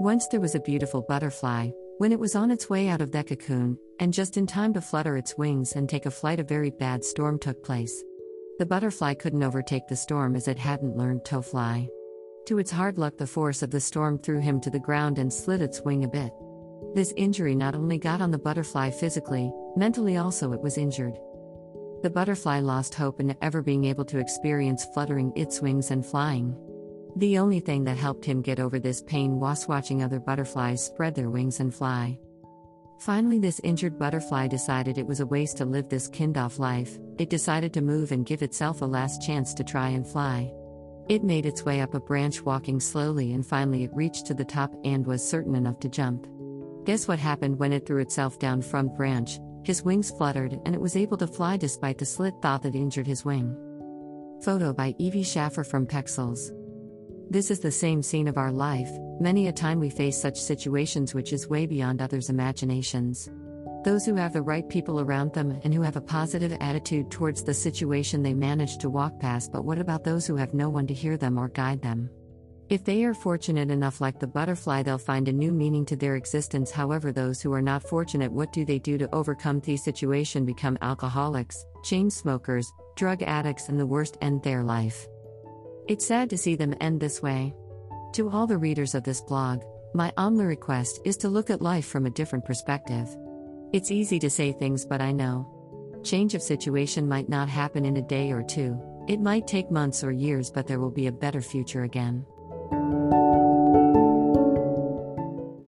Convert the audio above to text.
Once there was a beautiful butterfly, when it was on its way out of that cocoon, and just in time to flutter its wings and take a flight, a very bad storm took place. The butterfly couldn't overtake the storm as it hadn't learned to fly. To its hard luck, the force of the storm threw him to the ground and slit its wing a bit. This injury not only got on the butterfly physically, mentally also it was injured. The butterfly lost hope in ever being able to experience fluttering its wings and flying. The only thing that helped him get over this pain was watching other butterflies spread their wings and fly. Finally, this injured butterfly decided it was a waste to live this kind of life, it decided to move and give itself a last chance to try and fly. It made its way up a branch walking slowly and finally it reached to the top and was certain enough to jump. Guess what happened when it threw itself down from branch? His wings fluttered and it was able to fly despite the slit thought that injured his wing. Photo by Evie Schaffer from Pexels. This is the same scene of our life, many a time we face such situations which is way beyond others' imaginations. Those who have the right people around them and who have a positive attitude towards the situation they manage to walk past, but what about those who have no one to hear them or guide them? If they are fortunate enough, like the butterfly, they'll find a new meaning to their existence. However, those who are not fortunate, what do they do to overcome the situation? Become alcoholics, chain smokers, drug addicts, and the worst end their life. It's sad to see them end this way. To all the readers of this blog, my only request is to look at life from a different perspective. It's easy to say things, but I know. Change of situation might not happen in a day or two, it might take months or years, but there will be a better future again.